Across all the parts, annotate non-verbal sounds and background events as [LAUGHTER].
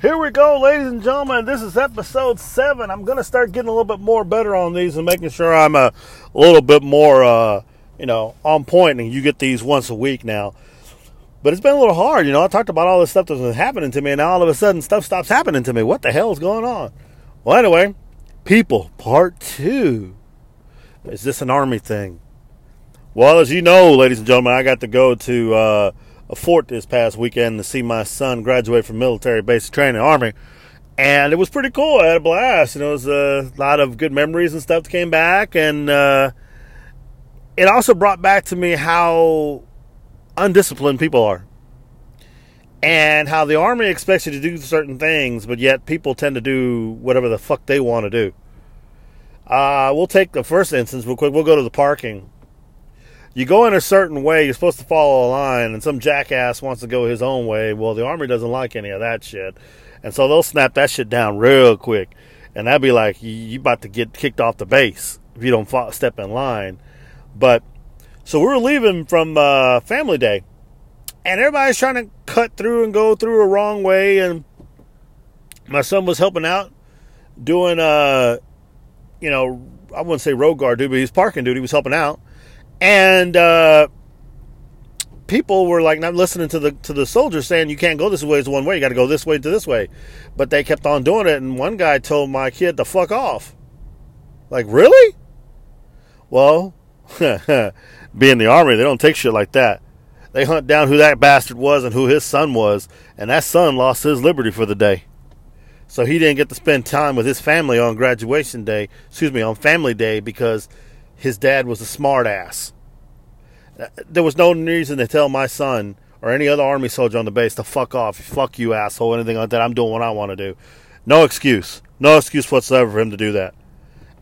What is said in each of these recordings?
Here we go, ladies and gentlemen. This is episode seven. I'm to start getting a little bit more better on these and making sure I'm a, a little bit more, uh, you know, on point. And you get these once a week now. But it's been a little hard, you know. I talked about all this stuff that's been happening to me, and now all of a sudden stuff stops happening to me. What the hell is going on? Well, anyway, people, part two. Is this an army thing? Well, as you know, ladies and gentlemen, I got to go to. Uh, a fort this past weekend to see my son graduate from military basic training army. And it was pretty cool. I had a blast. And it was a lot of good memories and stuff that came back. And uh, it also brought back to me how undisciplined people are and how the army expects you to do certain things but yet people tend to do whatever the fuck they want to do. Uh, we'll take the first instance real quick. We'll go to the parking you go in a certain way, you're supposed to follow a line, and some jackass wants to go his own way. Well, the army doesn't like any of that shit, and so they'll snap that shit down real quick, and that'd be like you, about to get kicked off the base if you don't step in line. But so we were leaving from uh, Family Day, and everybody's trying to cut through and go through a wrong way, and my son was helping out, doing uh, you know, I wouldn't say road guard duty, but he's parking duty. He was helping out and uh, people were like not listening to the to the soldiers saying you can't go this way. It's one way. You got to go this way to this way. But they kept on doing it, and one guy told my kid to fuck off. Like really? Well, [LAUGHS] being the army, they don't take shit like that. They hunt down who that bastard was and who his son was, and that son lost his liberty for the day. So he didn't get to spend time with his family on graduation day, excuse me, on family day because his dad was a smartass. There was no reason to tell my son or any other army soldier on the base to fuck off, fuck you, asshole, anything like that. I'm doing what I want to do. No excuse, no excuse whatsoever for him to do that.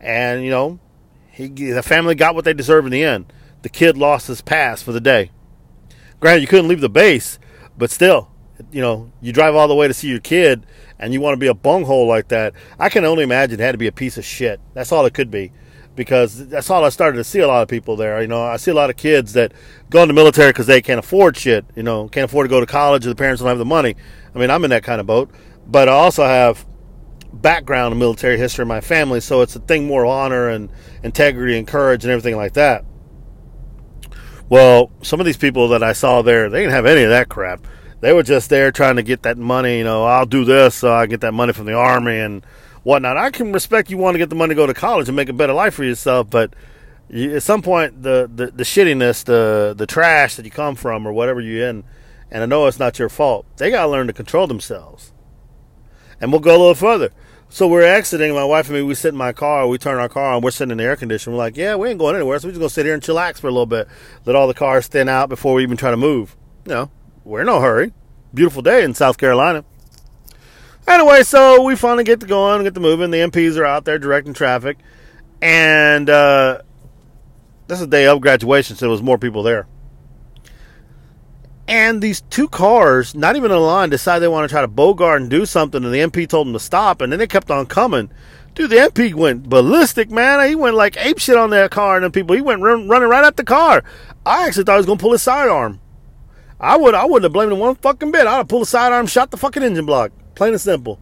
And you know, he the family got what they deserved in the end. The kid lost his pass for the day. Granted, you couldn't leave the base, but still, you know, you drive all the way to see your kid, and you want to be a bunghole like that. I can only imagine it had to be a piece of shit. That's all it could be because that's all I started to see a lot of people there. You know, I see a lot of kids that go in the military because they can't afford shit. You know, can't afford to go to college, or the parents don't have the money. I mean, I'm in that kind of boat, but I also have background in military history in my family, so it's a thing more honor and integrity and courage and everything like that. Well, some of these people that I saw there, they didn't have any of that crap. They were just there trying to get that money. You know, I'll do this so I get that money from the army and whatnot. I can respect you want to get the money to go to college and make a better life for yourself, but you, at some point, the, the, the shittiness, the the trash that you come from, or whatever you're in, and I know it's not your fault. They gotta learn to control themselves. And we'll go a little further. So we're exiting. My wife and me, we sit in my car. We turn our car on. We're sitting in the air conditioner. We're like, yeah, we ain't going anywhere. So we're just gonna sit here and chillax for a little bit. Let all the cars thin out before we even try to move. You know, we're in no hurry. Beautiful day in South Carolina. Anyway, so we finally get to going, get to moving. The MPs are out there directing traffic, and uh, this is the day of graduation, so there was more people there. And these two cars, not even in line, decide they want to try to bogart and do something, and the MP told them to stop, and then they kept on coming. Dude, the MP went ballistic, man. He went like ape shit on that car, and then people, he went run, running right at the car. I actually thought he was going to pull his sidearm. I would, I wouldn't have blamed him one fucking bit. I'd have pulled the sidearm, shot the fucking engine block. Plain and simple.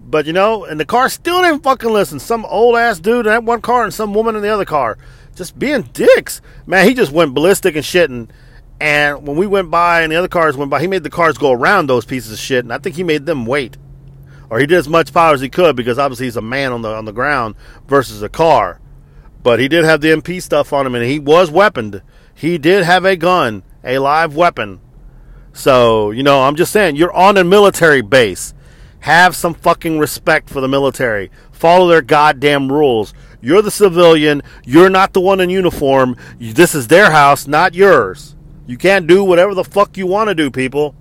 But you know, and the car still didn't fucking listen. Some old ass dude in that one car and some woman in the other car. Just being dicks. Man, he just went ballistic and shit. And, and when we went by and the other cars went by, he made the cars go around those pieces of shit. And I think he made them wait. Or he did as much power as he could because obviously he's a man on the on the ground versus a car. But he did have the MP stuff on him and he was weaponed. He did have a gun, a live weapon so, you know, I'm just saying, you're on a military base. Have some fucking respect for the military. Follow their goddamn rules. You're the civilian. You're not the one in uniform. This is their house, not yours. You can't do whatever the fuck you want to do, people.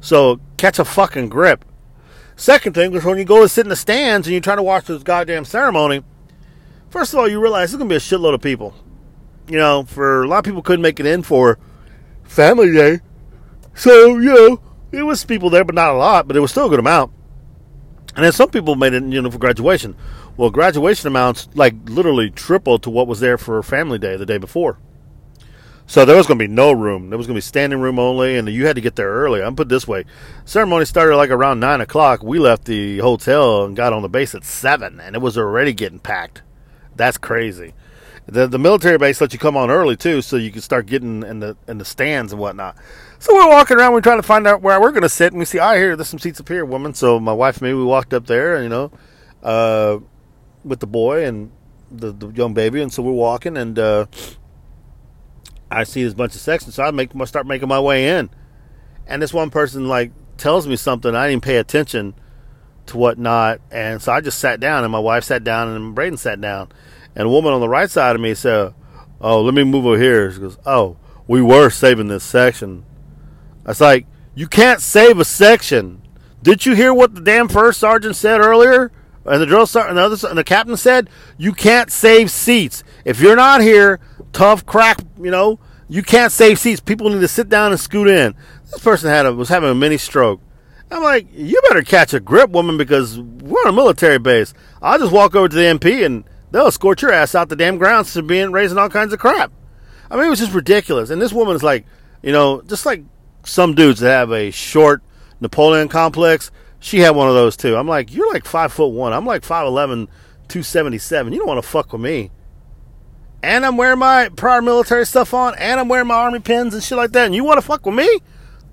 So, catch a fucking grip. Second thing is when you go to sit in the stands and you're trying to watch this goddamn ceremony, first of all, you realize there's going to be a shitload of people. You know, for a lot of people couldn't make it in for Family Day so, you know, it was people there, but not a lot, but it was still a good amount. And then some people made it, you know, for graduation. Well, graduation amounts like literally tripled to what was there for Family Day the day before. So there was going to be no room. There was going to be standing room only, and you had to get there early. I'm put this way: ceremony started like around nine o'clock. We left the hotel and got on the base at seven, and it was already getting packed. That's crazy. The the military base lets you come on early too, so you can start getting in the in the stands and whatnot. So we're walking around, we're trying to find out where we're going to sit, and we see, I oh, here, there's some seats up here, woman. So my wife and me, we walked up there, you know, uh, with the boy and the, the young baby, and so we're walking, and uh, I see this bunch of sections, so I make I start making my way in, and this one person like tells me something, I didn't pay attention to whatnot, and so I just sat down, and my wife sat down, and Braden sat down, and a woman on the right side of me said, "Oh, let me move over here." She goes, "Oh, we were saving this section." It's like, you can't save a section. Did you hear what the damn first sergeant said earlier? And the drill sergeant and the, other, and the captain said, you can't save seats. If you're not here, tough crack, you know, you can't save seats. People need to sit down and scoot in. This person had a, was having a mini stroke. I'm like, you better catch a grip, woman, because we're on a military base. I'll just walk over to the MP and they'll escort your ass out the damn grounds for being raising all kinds of crap. I mean, it was just ridiculous. And this woman is like, you know, just like some dudes that have a short Napoleon complex. She had one of those too. I'm like, you're like five foot one. I'm like 5'11, 277. You don't want to fuck with me. And I'm wearing my prior military stuff on, and I'm wearing my army pins and shit like that. And you want to fuck with me?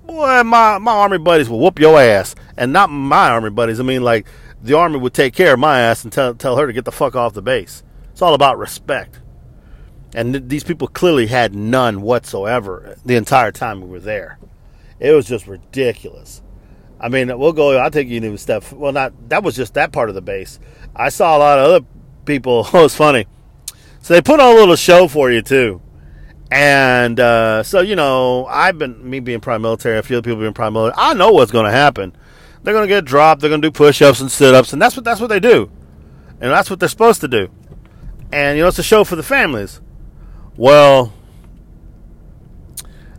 Boy, my, my army buddies will whoop your ass. And not my army buddies. I mean, like, the army would take care of my ass and tell, tell her to get the fuck off the base. It's all about respect. And th- these people clearly had none whatsoever the entire time we were there. It was just ridiculous. I mean, we'll go. I'll take you to step. Well, not that was just that part of the base. I saw a lot of other people. [LAUGHS] Oh, it's funny. So they put on a little show for you too, and uh, so you know, I've been me being prime military. A few other people being prime military. I know what's going to happen. They're going to get dropped. They're going to do push-ups and sit-ups, and that's what that's what they do, and that's what they're supposed to do. And you know, it's a show for the families. Well,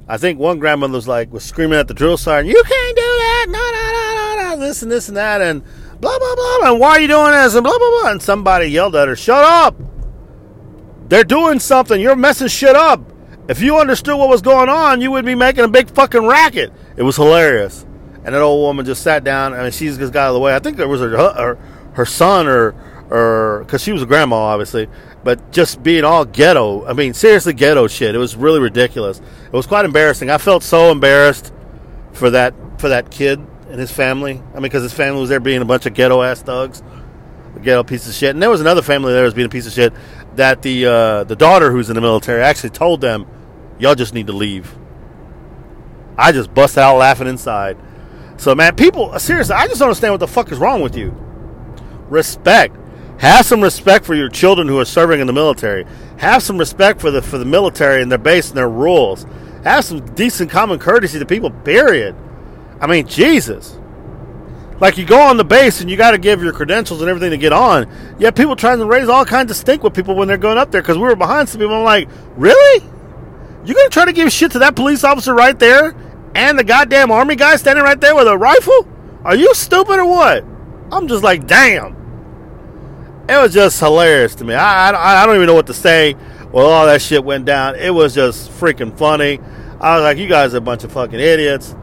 I think one grandmother was like was screaming at the drill sergeant, "You can't do that! No, no, no, no, no! This and this and that, and blah blah blah. And why are you doing this? And blah blah blah." And somebody yelled at her, "Shut up! They're doing something. You're messing shit up. If you understood what was going on, you would be making a big fucking racket." It was hilarious. And that old woman just sat down, and she just got out of the way. I think it was her her, her son or or because she was a grandma, obviously but just being all ghetto. I mean, seriously, ghetto shit. It was really ridiculous. It was quite embarrassing. I felt so embarrassed for that for that kid and his family. I mean, because his family was there being a bunch of ghetto ass thugs, ghetto piece of shit. And there was another family there was being a piece of shit. That the uh, the daughter who's in the military actually told them, "Y'all just need to leave." I just bust out laughing inside. So man, people uh, seriously, I just don't understand what the fuck is wrong with you. Respect. Have some respect for your children who are serving in the military. Have some respect for the for the military and their base and their rules. Have some decent common courtesy to people. Period. I mean, Jesus. Like you go on the base and you got to give your credentials and everything to get on. Yet people trying to raise all kinds of stink with people when they're going up there because we were behind some people. I'm like, really? You're gonna try to give shit to that police officer right there and the goddamn army guy standing right there with a rifle? Are you stupid or what? I'm just like, damn it was just hilarious to me. I, I, I don't even know what to say. Well, all that shit went down. It was just freaking funny. I was like, you guys are a bunch of fucking idiots.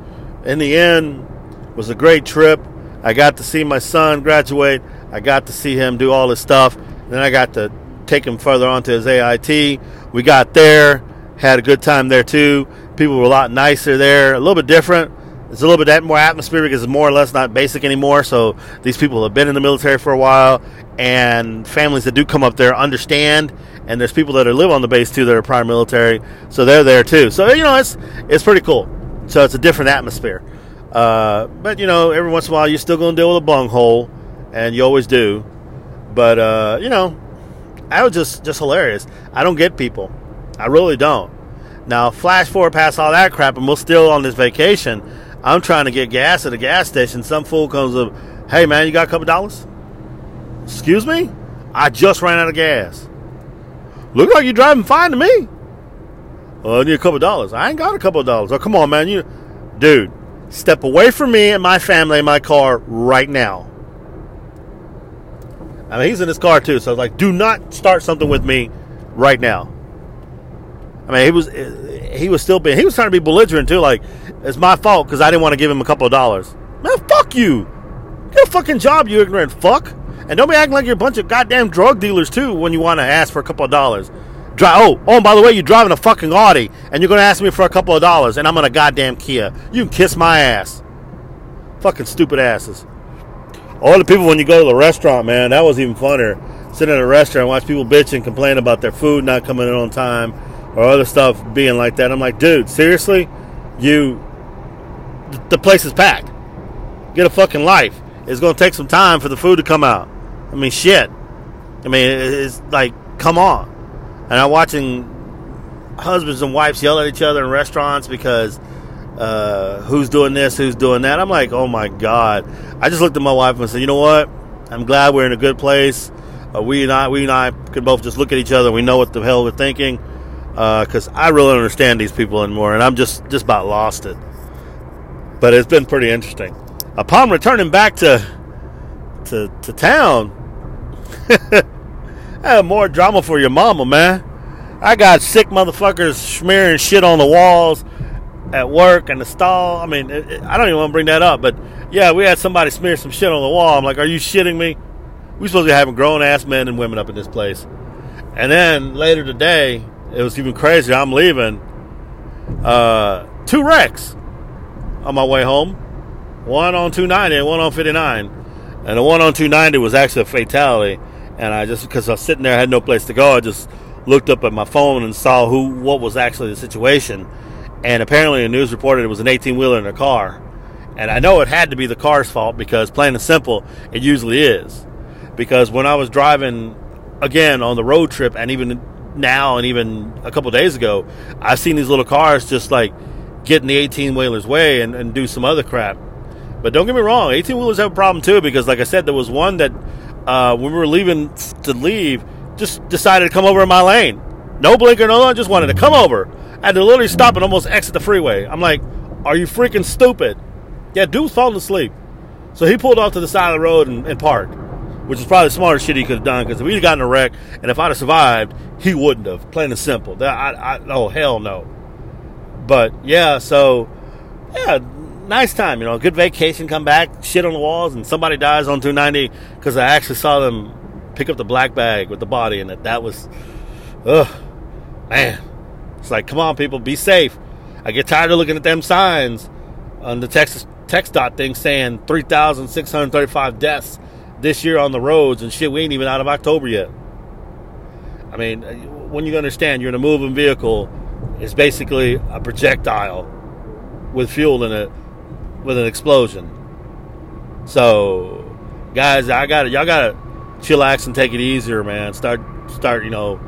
In the end, it was a great trip. I got to see my son graduate. I got to see him do all his stuff. Then I got to take him further on to his AIT. We got there, had a good time there too. People were a lot nicer there, a little bit different. It's a little bit more atmosphere because it's more or less not basic anymore. So these people have been in the military for a while, and families that do come up there understand. And there's people that are live on the base too that are prior military, so they're there too. So you know, it's it's pretty cool. So it's a different atmosphere. Uh, but you know, every once in a while, you're still going to deal with a bunghole, and you always do. But uh, you know, I was just just hilarious. I don't get people. I really don't. Now, flash forward past all that crap, and we're still on this vacation. I'm trying to get gas at a gas station. Some fool comes up, hey man, you got a couple dollars? Excuse me? I just ran out of gas. Look like you're driving fine to me. Well, I need a couple dollars. I ain't got a couple dollars. Oh, come on, man. You, dude, step away from me and my family and my car right now. I mean, he's in his car too, so I was like, do not start something with me right now. I mean, he was he was still being he was trying to be belligerent too. Like it's my fault because I didn't want to give him a couple of dollars. Man, fuck you. Get a fucking job, you ignorant fuck. And don't be acting like you're a bunch of goddamn drug dealers too when you want to ask for a couple of dollars. Dri- oh, oh, and by the way, you're driving a fucking Audi and you're going to ask me for a couple of dollars and I'm on a goddamn Kia. You can kiss my ass. Fucking stupid asses. All the people when you go to the restaurant, man, that was even funnier. Sitting in a restaurant, watch people bitch and complain about their food not coming in on time or other stuff being like that. I'm like, dude, seriously? You, the place is packed. Get a fucking life. It's to take some time for the food to come out. I mean, shit. I mean, it's like, come on. And I'm watching husbands and wives yell at each other in restaurants because uh, who's doing this, who's doing that. I'm like, oh my god. I just looked at my wife and said, you know what? I'm glad we're in a good place. Uh, we and I, we and I can both just look at each other. We know what the hell we're thinking because uh, I really understand these people anymore, and I'm just just about lost it. But it's been pretty interesting. Upon returning back to to to town, [LAUGHS] I have more drama for your mama, man. I got sick motherfuckers smearing shit on the walls at work and the stall. I mean, it, it, I don't even want to bring that up, but yeah, we had somebody smear some shit on the wall. I'm like, are you shitting me? We supposed to be having grown ass men and women up in this place. And then later today, it was even crazier. I'm leaving. Uh, two wrecks on my way home. One on 290 and one on 59. And the one on 290 was actually a fatality. And I just, because I was sitting there, I had no place to go. I just looked up at my phone and saw who, what was actually the situation and apparently the news reported it was an 18 wheeler in a car. And I know it had to be the car's fault because, plain and simple, it usually is. Because when I was driving again on the road trip, and even now, and even a couple days ago, I've seen these little cars just like get in the 18 wheeler's way and, and do some other crap. But don't get me wrong, 18 wheelers have a problem too because, like I said, there was one that uh, when we were leaving to leave, just decided to come over in my lane. No blinker, no, I just wanted to come over. I had to literally stop and almost exit the freeway. I'm like, are you freaking stupid? Yeah, dude's falling asleep. So he pulled off to the side of the road and, and parked, which is probably the smartest shit he could have done because if he'd gotten a wreck and if I'd have survived, he wouldn't have. Plain and simple. That, I, I, oh, hell no. But yeah, so yeah, nice time, you know, good vacation, come back, shit on the walls, and somebody dies on 290 because I actually saw them pick up the black bag with the body in it. That was, ugh, man. It's like, come on, people, be safe. I get tired of looking at them signs on the Texas text TxDOT thing saying 3,635 deaths this year on the roads and shit. We ain't even out of October yet. I mean, when you understand you're in a moving vehicle, it's basically a projectile with fuel in it with an explosion. So, guys, I got it. Y'all got to chillax and take it easier, man. Start, start, you know,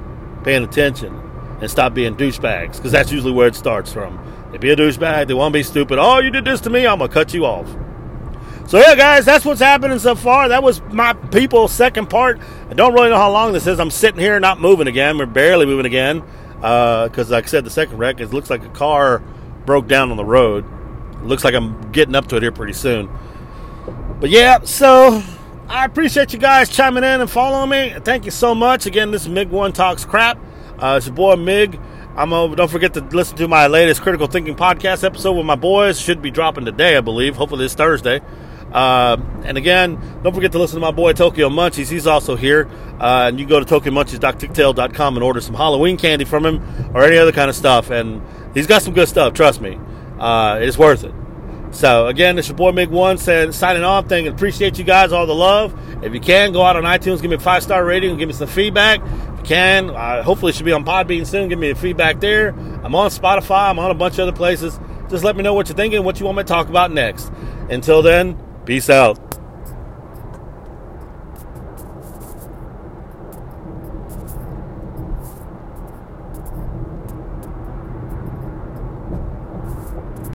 paying attention and stop being douchebags because that's usually where it starts from. They be a douchebag, they want to be stupid. Oh, you did this to me, I'm gonna cut you off. So yeah, guys, that's what's happening so far. That was my people second part. I don't really know how long this is. I'm sitting here not moving again. We're barely moving again because, uh, like I said, the second wreck it looks like a car broke down on the road. Looks like I'm getting up to it here pretty soon. But yeah, so I appreciate you guys chiming in and following me. Thank you so much. Again, this is Mig One Talks Crap. Uh, it's your boy Mig. I'm over. don't forget to listen to my latest critical thinking podcast episode with my boys. Should be dropping today, I believe. Hopefully this Thursday. Uh, and again, don't forget to listen to my boy Tokyo Munchies. He's also here. Uh, and you go to TokyoMunchies.tictail.com and order some Halloween candy from him or any other kind of stuff. And he's got some good stuff. Trust me, uh, it's worth it. So again, it's your boy Mig One saying signing off. Thank and appreciate you guys all the love. If you can, go out on iTunes, give me a five star rating, and give me some feedback If you can. Uh, hopefully, should be on Podbean soon. Give me a feedback there. I'm on Spotify. I'm on a bunch of other places. Just let me know what you're thinking, what you want me to talk about next. Until then, peace out.